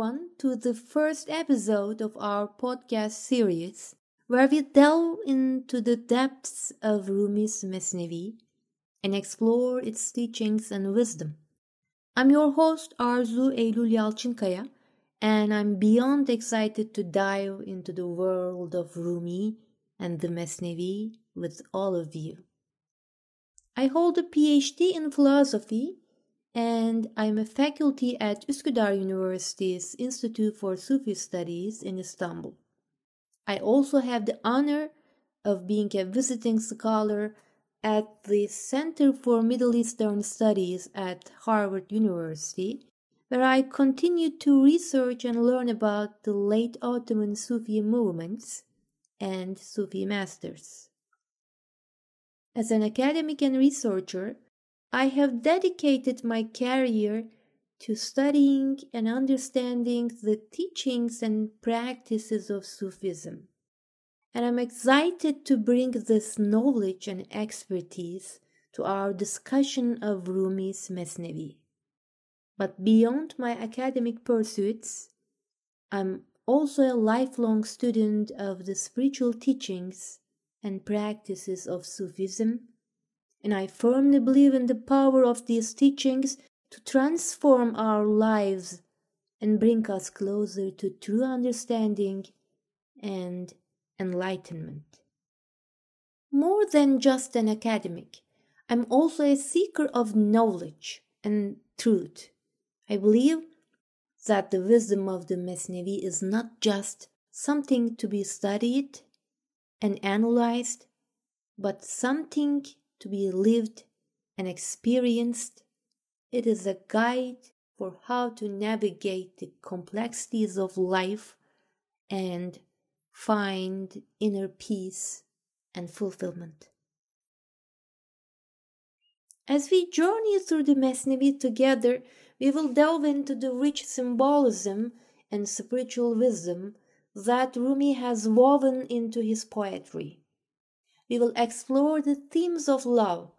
everyone to the first episode of our podcast series, where we delve into the depths of Rumi's Mesnevi and explore its teachings and wisdom. I'm your host Arzu Eylül Yalçınkaya, and I'm beyond excited to dive into the world of Rumi and the Mesnevi with all of you. I hold a PhD in philosophy and I'm a faculty at Üsküdar University's Institute for Sufi Studies in Istanbul. I also have the honor of being a visiting scholar at the Center for Middle Eastern Studies at Harvard University, where I continue to research and learn about the late Ottoman Sufi movements and Sufi masters. As an academic and researcher, I have dedicated my career to studying and understanding the teachings and practices of Sufism. And I'm excited to bring this knowledge and expertise to our discussion of Rumi's Mesnevi. But beyond my academic pursuits, I'm also a lifelong student of the spiritual teachings and practices of Sufism and I firmly believe in the power of these teachings to transform our lives and bring us closer to true understanding and enlightenment. More than just an academic, I'm also a seeker of knowledge and truth. I believe that the wisdom of the Mesnevi is not just something to be studied and analyzed, but something to be lived and experienced. It is a guide for how to navigate the complexities of life and find inner peace and fulfillment. As we journey through the Mesnevi together, we will delve into the rich symbolism and spiritual wisdom that Rumi has woven into his poetry we will explore the themes of love,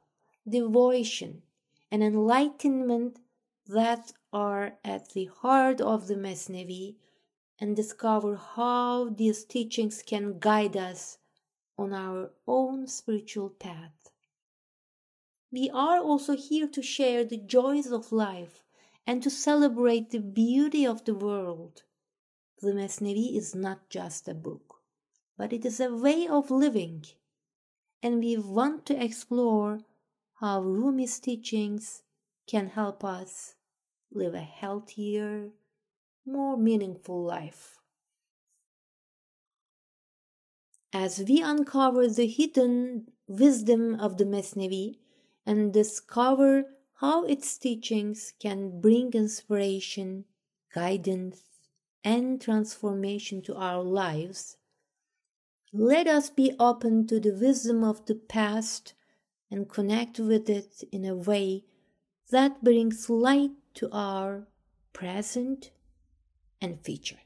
devotion, and enlightenment that are at the heart of the Mesnevi and discover how these teachings can guide us on our own spiritual path. We are also here to share the joys of life and to celebrate the beauty of the world. The Mesnevi is not just a book, but it is a way of living and we want to explore how Rumi's teachings can help us live a healthier, more meaningful life. As we uncover the hidden wisdom of the Mesnevi and discover how its teachings can bring inspiration, guidance, and transformation to our lives, let us be open to the wisdom of the past and connect with it in a way that brings light to our present and future.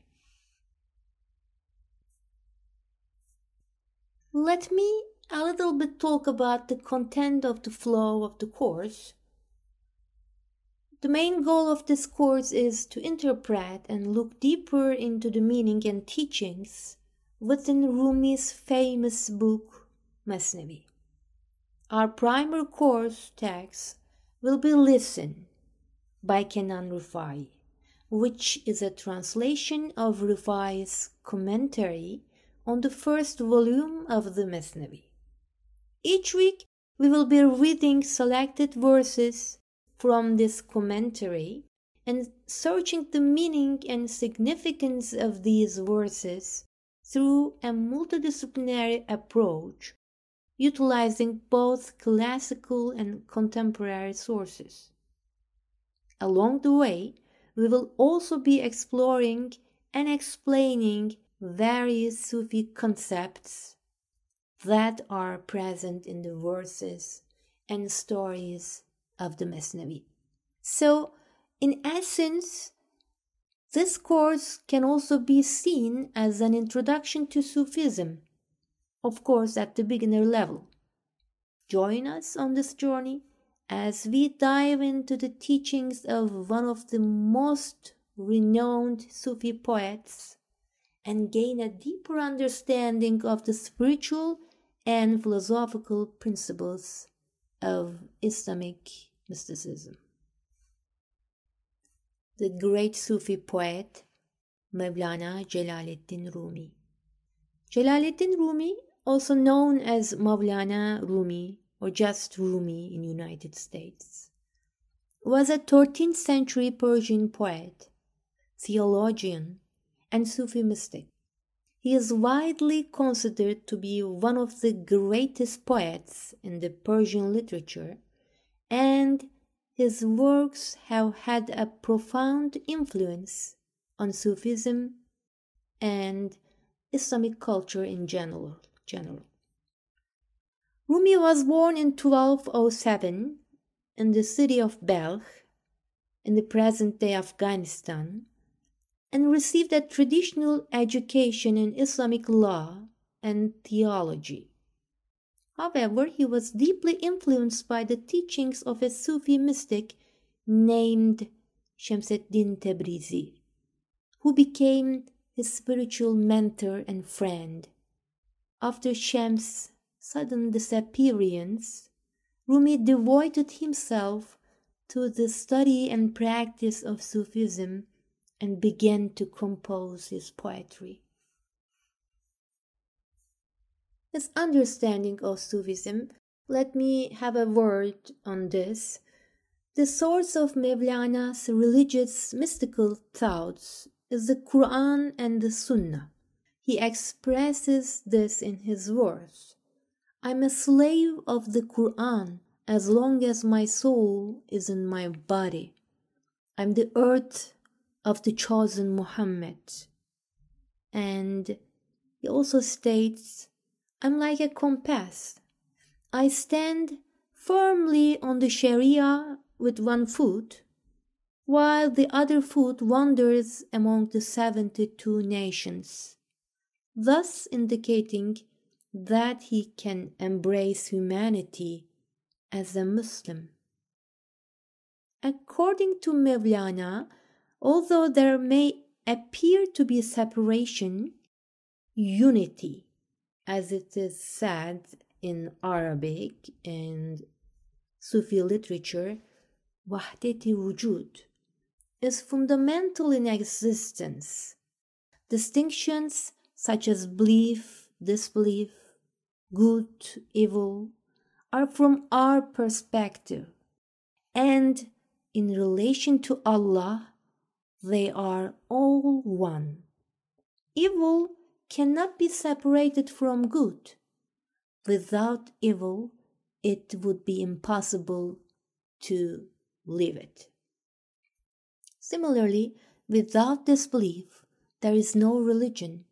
Let me a little bit talk about the content of the flow of the course. The main goal of this course is to interpret and look deeper into the meaning and teachings within Rumi's famous book Masnavi. Our primary course text will be Listen by Kenan Rifai, which is a translation of Rifai's commentary on the first volume of the Masnavi. Each week we will be reading selected verses from this commentary and searching the meaning and significance of these verses through a multidisciplinary approach, utilizing both classical and contemporary sources. Along the way, we will also be exploring and explaining various Sufi concepts that are present in the verses and stories of the Mesnevi. So, in essence, this course can also be seen as an introduction to Sufism, of course at the beginner level. Join us on this journey as we dive into the teachings of one of the most renowned Sufi poets and gain a deeper understanding of the spiritual and philosophical principles of Islamic mysticism. The great Sufi poet Mevlana Celaleddin Rumi. Celaleddin Rumi, also known as Mevlana Rumi or just Rumi in United States, was a 13th century Persian poet, theologian, and Sufi mystic. He is widely considered to be one of the greatest poets in the Persian literature, and his works have had a profound influence on Sufism and Islamic culture in general. general. Rumi was born in 1207 in the city of Balkh in the present day Afghanistan and received a traditional education in Islamic law and theology. However, he was deeply influenced by the teachings of a Sufi mystic named Shamseddin Tabrizi, who became his spiritual mentor and friend. After Shams' sudden disappearance, Rumi devoted himself to the study and practice of Sufism and began to compose his poetry. His understanding of Sufism, let me have a word on this. The source of Mevlana's religious mystical thoughts is the Quran and the Sunnah. He expresses this in his words I'm a slave of the Quran as long as my soul is in my body. I'm the earth of the chosen Muhammad. And he also states, I'm like a compass. I stand firmly on the Sharia with one foot, while the other foot wanders among the 72 nations, thus indicating that he can embrace humanity as a Muslim. According to Mevlana, although there may appear to be separation, unity, as it is said in Arabic and Sufi literature, wahdeti wujud, is fundamental in existence. Distinctions such as belief, disbelief, good, evil, are from our perspective. And in relation to Allah, they are all one. Evil cannot be separated from good. Without evil, it would be impossible to live it. Similarly, without disbelief, there is no religion,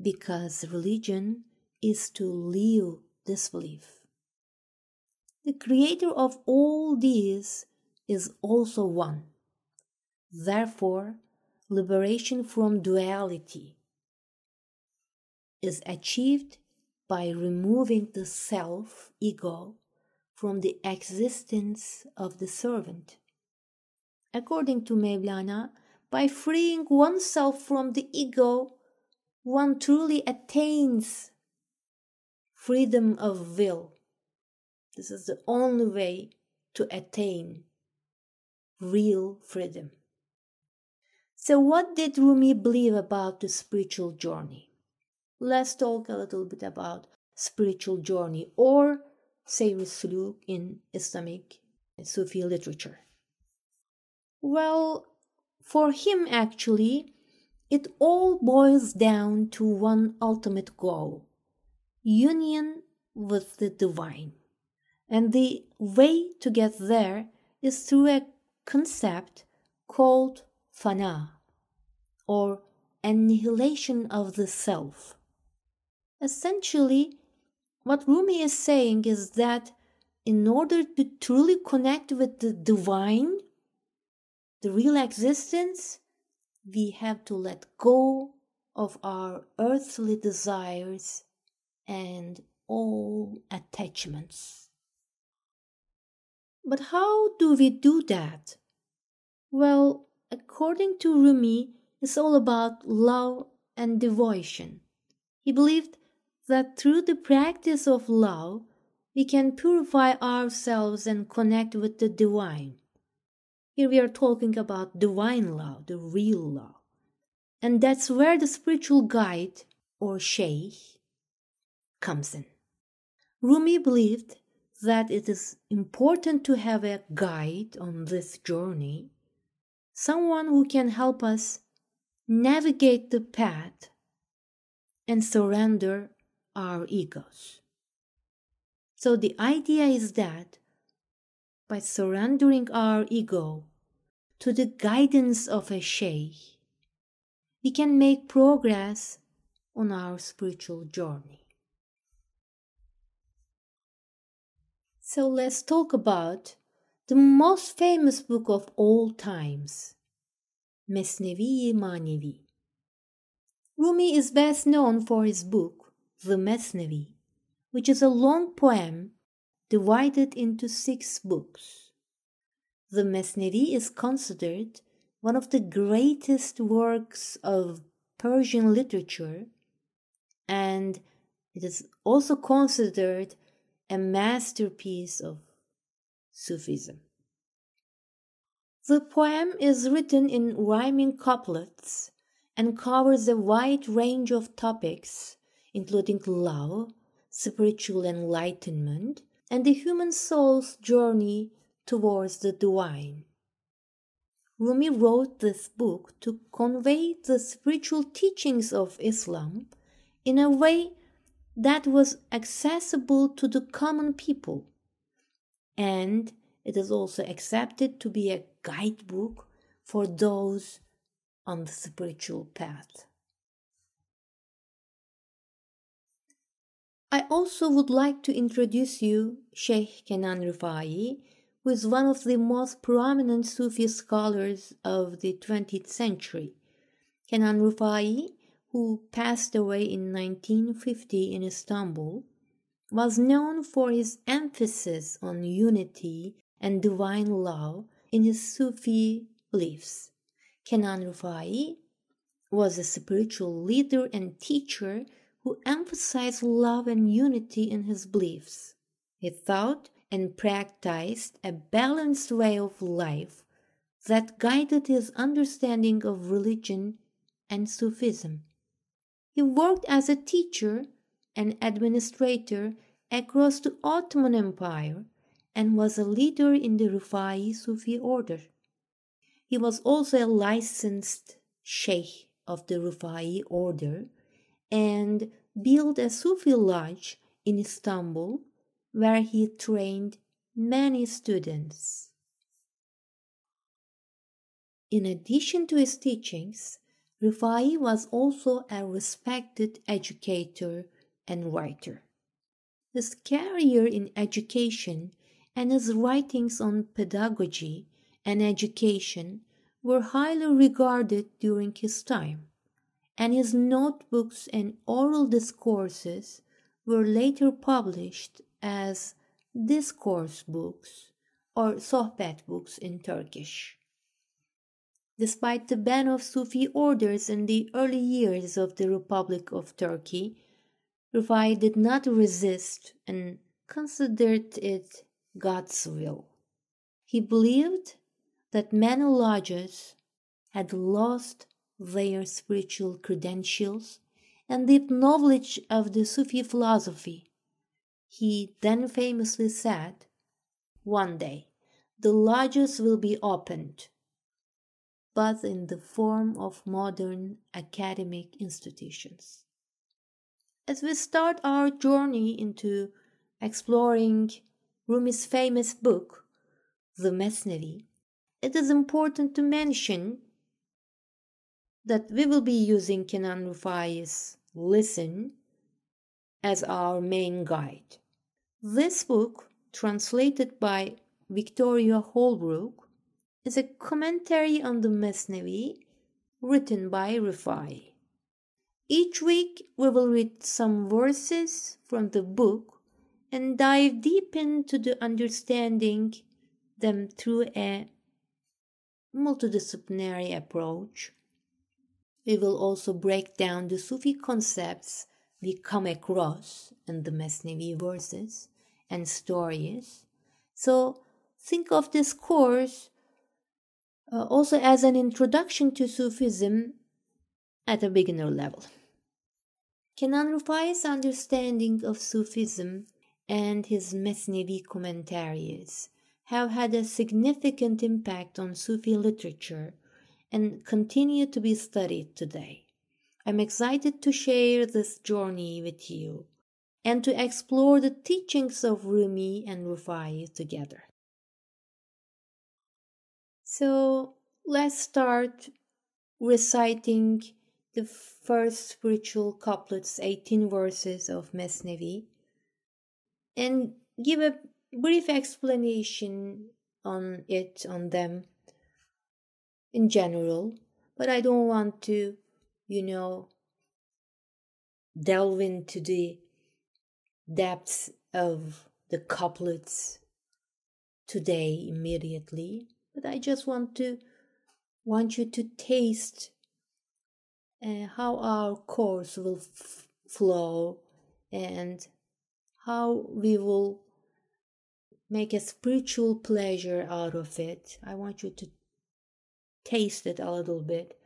because religion is to live disbelief. The creator of all these is also one. Therefore, liberation from duality is achieved by removing the self ego from the existence of the servant. According to Mevlana, by freeing oneself from the ego, one truly attains freedom of will. This is the only way to attain real freedom. So, what did Rumi believe about the spiritual journey? Let's talk a little bit about spiritual journey or Seyr Suluk in Islamic Sufi literature. Well, for him actually, it all boils down to one ultimate goal union with the divine. And the way to get there is through a concept called fana, or annihilation of the self. Essentially, what Rumi is saying is that in order to truly connect with the divine, the real existence, we have to let go of our earthly desires and all attachments. But how do we do that? Well, according to Rumi, it's all about love and devotion. He believed that through the practice of love, we can purify ourselves and connect with the divine. Here we are talking about divine love, the real love. And that's where the spiritual guide or sheikh comes in. Rumi believed that it is important to have a guide on this journey, someone who can help us navigate the path and surrender our egos. So the idea is that by surrendering our ego to the guidance of a sheikh, we can make progress on our spiritual journey. So let's talk about the most famous book of all times, Mesnevi Manevi. Rumi is best known for his book, The Mesnevi, which is a long poem divided into six books. The Mesnevi is considered one of the greatest works of Persian literature, and it is also considered a masterpiece of Sufism. The poem is written in rhyming couplets and covers a wide range of topics, including love, spiritual enlightenment, and the human soul's journey towards the divine. Rumi wrote this book to convey the spiritual teachings of Islam in a way that was accessible to the common people. And it is also accepted to be a guidebook for those on the spiritual path. I also would like to introduce you Sheikh Kenan Rifai, who is one of the most prominent Sufi scholars of the 20th century. Kenan Rifai, who passed away in 1950 in Istanbul, was known for his emphasis on unity and divine love in his Sufi beliefs. Kenan Rifai was a spiritual leader and teacher who emphasized love and unity in his beliefs. He thought and practiced a balanced way of life that guided his understanding of religion and Sufism. He worked as a teacher and administrator across the Ottoman Empire and was a leader in the Rifai Sufi order. He was also a licensed sheikh of the Rifai order and built a Sufi lodge in Istanbul where he trained many students. In addition to his teachings, Rifai was also a respected educator and writer. His career in education and his writings on pedagogy and education were highly regarded during his time, and his notebooks and oral discourses were later published as discourse books or sohbet books in Turkish. Despite the ban of Sufi orders in the early years of the Republic of Turkey, Rifai did not resist and considered it God's will. He believed that many lodges had lost their spiritual credentials and deep knowledge of the Sufi philosophy he then famously said, One day the lodges will be opened, but in the form of modern academic institutions. As we start our journey into exploring Rumi's famous book, The Mesnevi, it is important to mention that we will be using Kenan Rifai's Listen as our main guide. This book, translated by Victoria Holbrook, is a commentary on the Mesnevi written by Rifai. Each week we will read some verses from the book and dive deep into the understanding them through a multidisciplinary approach. We will also break down the Sufi concepts we come across in the Mesnevi verses and stories. So think of this course uh, also as an introduction to Sufism at a beginner level. Kenan Rifai's understanding of Sufism and his Mesnevi commentaries have had a significant impact on Sufi literature and continue to be studied today. I'm excited to share this journey with you and to explore the teachings of Rumi and Rifai together. So let's start reciting the first spiritual couplets, 18 verses of Mesnevi, and give a brief explanation on it, on them in general. But I don't want to, you know, delve into the depths of the couplets today immediately. But I just want to want you to taste uh, how our course will f- flow and how we will make a spiritual pleasure out of it. I want you to taste it a little bit.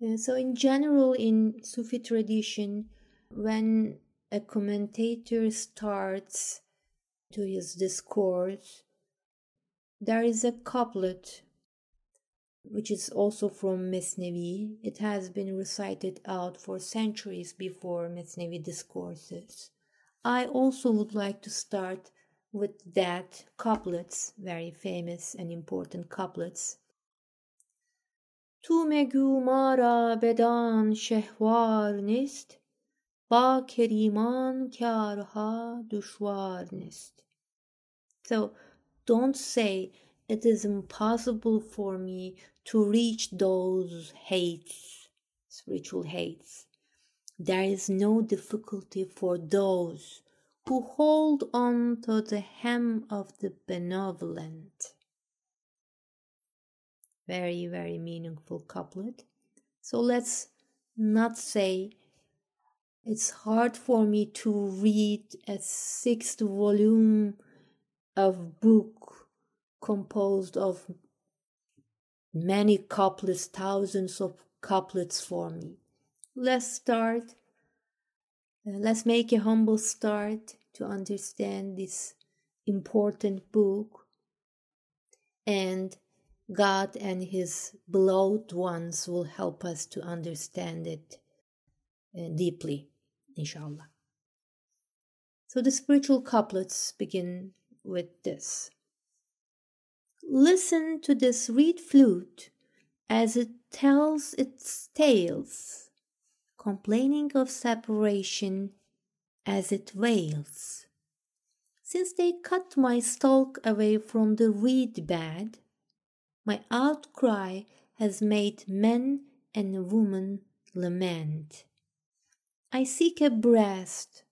And so, in general, in Sufi tradition, when a commentator starts to his discourse, there is a couplet which is also from Mesnevi. It has been recited out for centuries before Mesnevi discourses. I also would like to start with that couplets, very famous and important couplets. Tu megu mara bedan shehwar nist, ba keriman karha dushwar nist. So don't say it is impossible for me to reach those hates, spiritual hates. There is no difficulty for those who hold on to the hem of the benevolent. Very, very meaningful couplet. So let's not say it's hard for me to read a sixth volume of book composed of many couplets, thousands of couplets for me. Let's start. Uh, let's make a humble start to understand this important book. And God and His beloved ones will help us to understand it uh, deeply, inshallah. So the spiritual couplets begin with this. Listen to this reed flute as it tells its tales, complaining of separation as it wails. Since they cut my stalk away from the reed bed, my outcry has made men and women lament. I seek a breast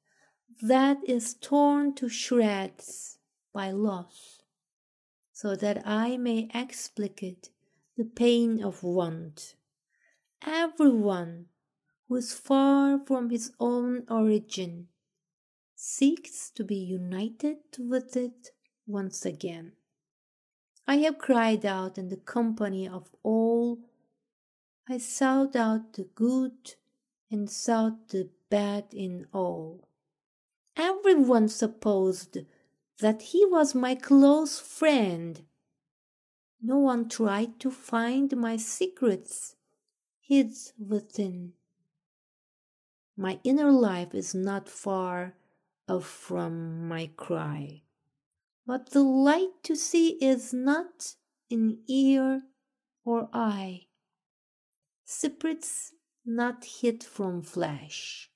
that is torn to shreds by loss so that I may explicate the pain of want. Everyone who is far from his own origin seeks to be united with it once again. I have cried out in the company of all. I sought out the good and sought the bad in all. Everyone supposed that he was my close friend. No one tried to find my secrets hid within. My inner life is not far off from my cry, but the light to see is not in ear or eye. Spirits not hid from flesh,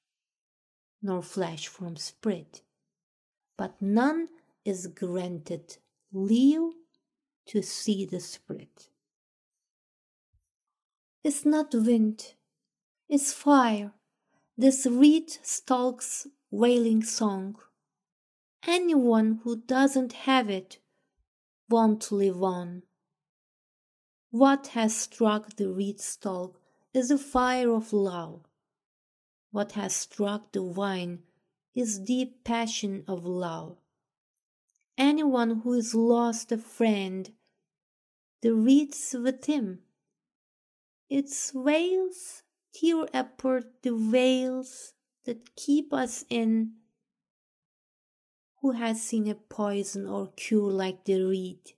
nor flesh from spirit, but none is granted leave to see the Spirit. It's not wind, it's fire. This reed stalk's wailing song. Anyone who doesn't have it won't live on. What has struck the reed stalk is the fire of love. What has struck the vine is deep passion of love. Anyone who has lost a friend, the reeds with him. Its veils tear apart the veils that keep us in. Who has seen a poison or cure like the reed?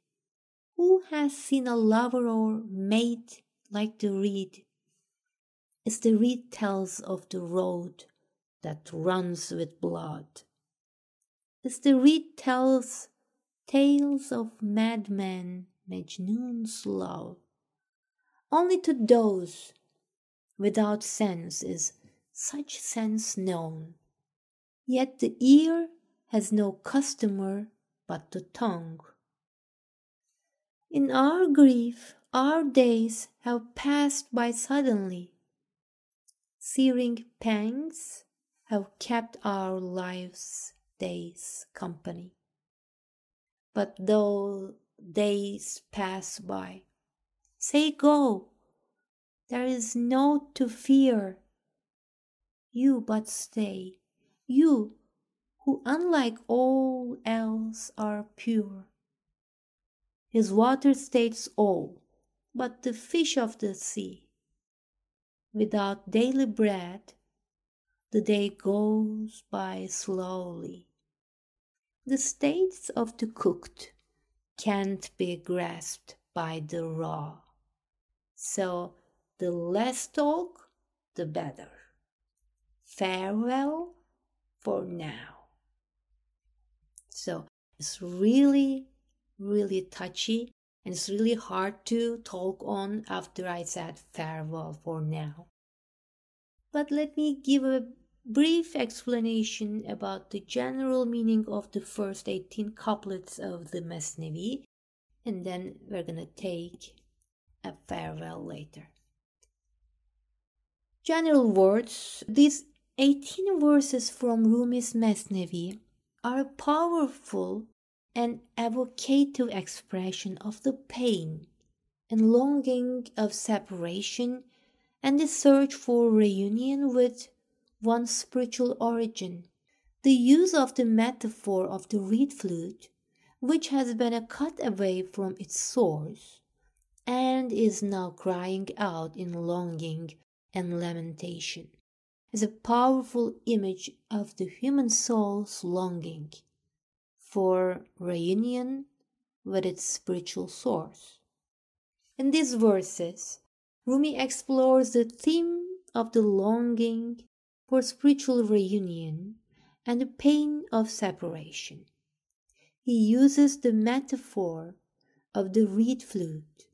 Who has seen a lover or mate like the reed? As the reed tells of the road that runs with blood. As the reed tells tales of madmen, Majnun's love. Only to those without sense is such sense known. Yet the ear has no customer but the tongue. In our grief, our days have passed by suddenly. Searing pangs have kept our lives' days company. But though days pass by, say go, there is naught to fear. You but stay, you who unlike all else are pure. His water states all, but the fish of the sea. Without daily bread, the day goes by slowly. The states of the cooked can't be grasped by the raw. So the less talk, the better. Farewell for now. So it's really really touchy and it's really hard to talk on after I said farewell for now. But let me give a brief explanation about the general meaning of the first 18 couplets of the Mesnevi, and then we're gonna take a farewell later. General words These 18 verses from Rumi's Mesnevi are a powerful and evocative expression of the pain and longing of separation and the search for reunion with one's spiritual origin. The use of the metaphor of the reed flute, which has been cut away from its source and is now crying out in longing and lamentation, is a powerful image of the human soul's longing for reunion with its spiritual source. In these verses, Rumi explores the theme of the longing for spiritual reunion and the pain of separation. He uses the metaphor of the reed flute,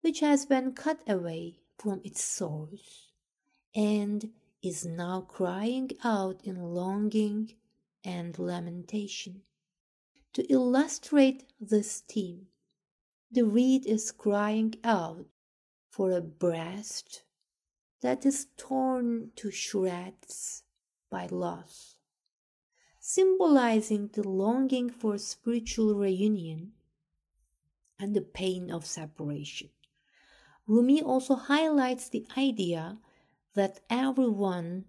which has been cut away from its source and is now crying out in longing and lamentation. To illustrate this theme, the reed is crying out for a breast that is torn to shreds by loss, symbolizing the longing for spiritual reunion and the pain of separation. Rumi also highlights the idea that everyone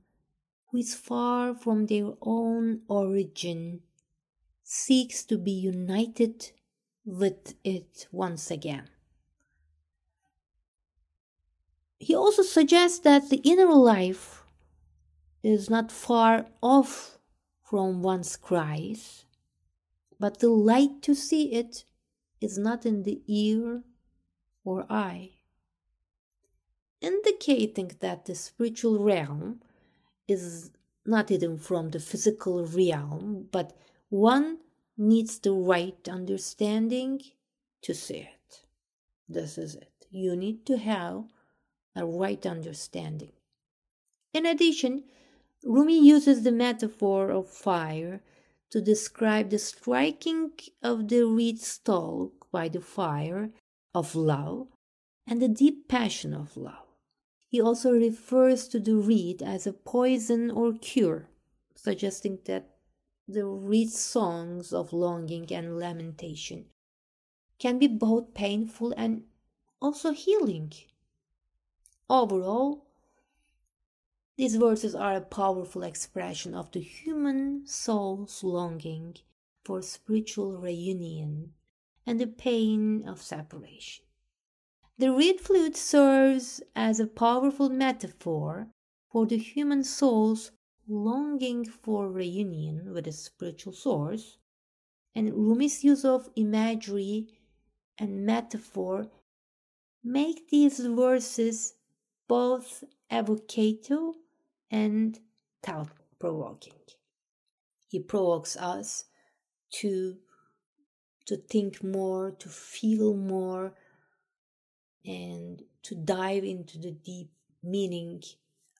who is far from their own origin seeks to be united with it once again. He also suggests that the inner life is not far off from one's cries, but the light to see it is not in the ear or eye, indicating that the spiritual realm is not hidden from the physical realm, but one needs the right understanding to see it. This is it. You need to have a right understanding. In addition, Rumi uses the metaphor of fire to describe the striking of the reed stalk by the fire of love and the deep passion of love. He also refers to the reed as a poison or cure, suggesting that the rich songs of longing and lamentation can be both painful and also healing. Overall, these verses are a powerful expression of the human soul's longing for spiritual reunion and the pain of separation. The reed flute serves as a powerful metaphor for the human soul's longing for reunion with a spiritual source, and Rumi's use of imagery and metaphor make these verses both evocative and thought provoking. He provokes us to to think more, to feel more, and to dive into the deep meaning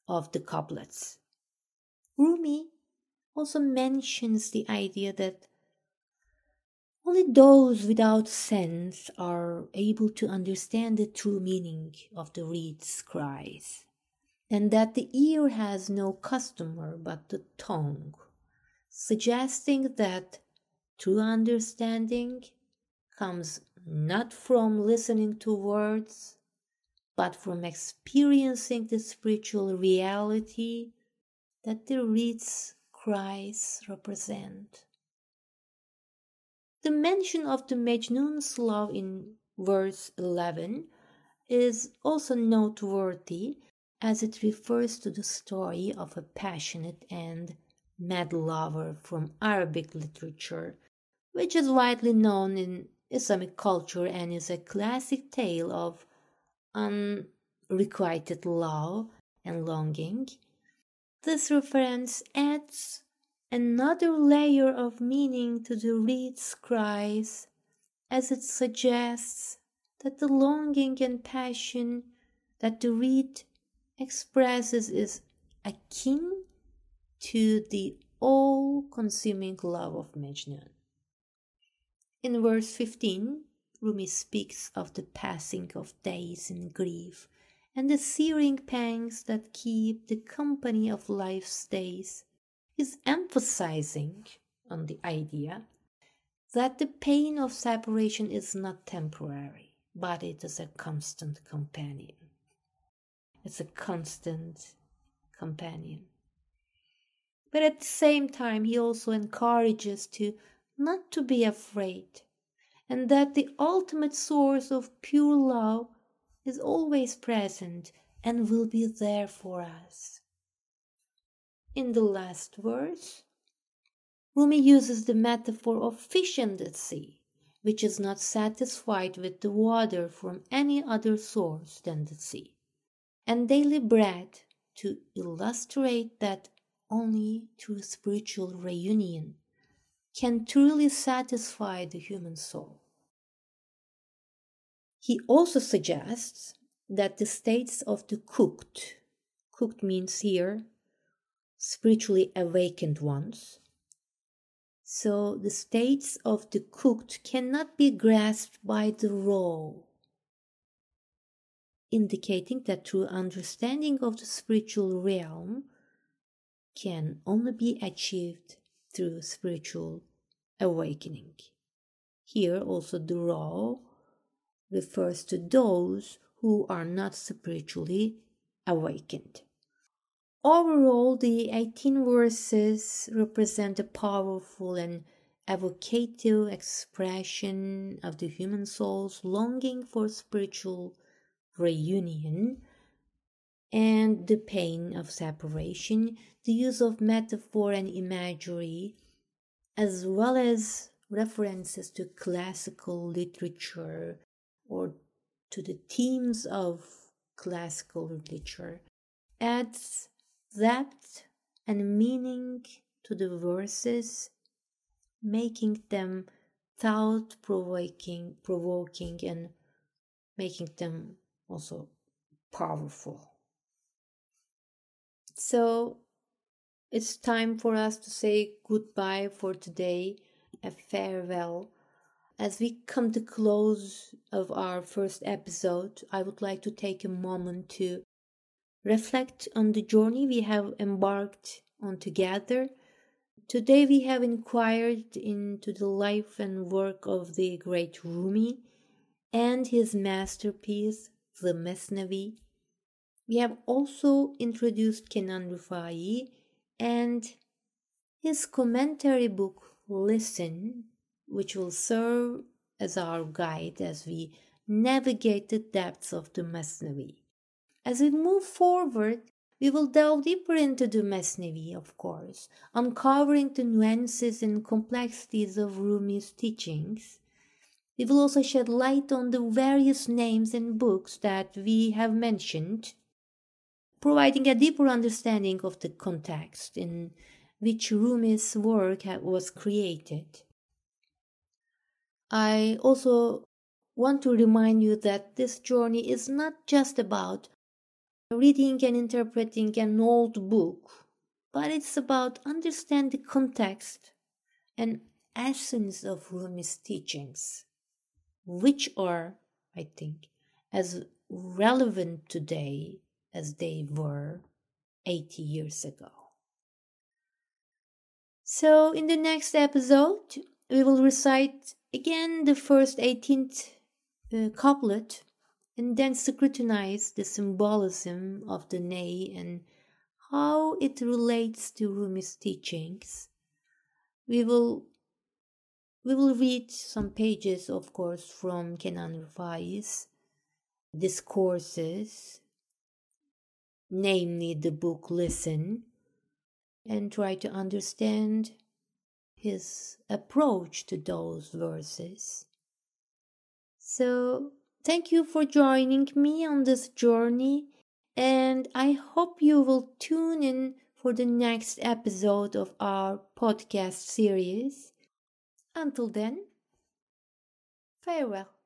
of the couplets. Rumi also mentions the idea that only those without sense are able to understand the true meaning of the reed's cries, and that the ear has no customer but the tongue, suggesting that true understanding comes not from listening to words, but from experiencing the spiritual reality that the reed's cries represent. The mention of the Majnun's love in verse 11 is also noteworthy as it refers to the story of a passionate and mad lover from Arabic literature, which is widely known in Islamic culture and is a classic tale of unrequited love and longing. This reference adds another layer of meaning to the reed's cries as it suggests that the longing and passion that the reed expresses is akin to the all consuming love of Majnun. In verse 15, Rumi speaks of the passing of days in grief and the searing pangs that keep the company of life's days is emphasizing on the idea that the pain of separation is not temporary, but it is a constant companion. It's a constant companion. But at the same time, he also encourages to not to be afraid, and that the ultimate source of pure love is always present and will be there for us. In the last verse, Rumi uses the metaphor of fish in the sea, which is not satisfied with the water from any other source than the sea, and daily bread to illustrate that only through spiritual reunion can truly satisfy the human soul. He also suggests that the states of the cooked, cooked means here spiritually awakened ones. So the states of the cooked cannot be grasped by the raw, indicating that true understanding of the spiritual realm can only be achieved through spiritual awakening. Here also the raw refers to those who are not spiritually awakened. Overall, the 18 verses represent a powerful and evocative expression of the human soul's longing for spiritual reunion and the pain of separation, the use of metaphor and imagery, as well as references to classical literature or to the themes of classical literature adds depth and meaning to the verses, making them thought provoking, provoking and making them also powerful. So it's time for us to say goodbye for today, a farewell. As we come to close of our first episode, I would like to take a moment to reflect on the journey we have embarked on together. Today we have inquired into the life and work of the great Rumi, and his masterpiece, the Mesnevi. We have also introduced Kenan Rifai and his commentary book, Listen, which will serve as our guide as we navigate the depths of the Mesnevi. As we move forward, we will delve deeper into the Mesnevi, of course, uncovering the nuances and complexities of Rumi's teachings. We will also shed light on the various names and books that we have mentioned, providing a deeper understanding of the context in which Rumi's work was created. I also want to remind you that this journey is not just about reading and interpreting an old book, but it's about understanding the context and essence of Rumi's teachings, which are, I think, as relevant today as they were 80 years ago. So, in the next episode, we will recite again the first 18th uh, couplet and then scrutinize the symbolism of the ney and how it relates to Rumi's teachings. We will we will read some pages, of course, from Kenan Rifai's discourses, namely the book Listen, and try to understand his approach to those verses. So Thank you for joining me on this journey, and I hope you will tune in for the next episode of our podcast series. Until then, farewell.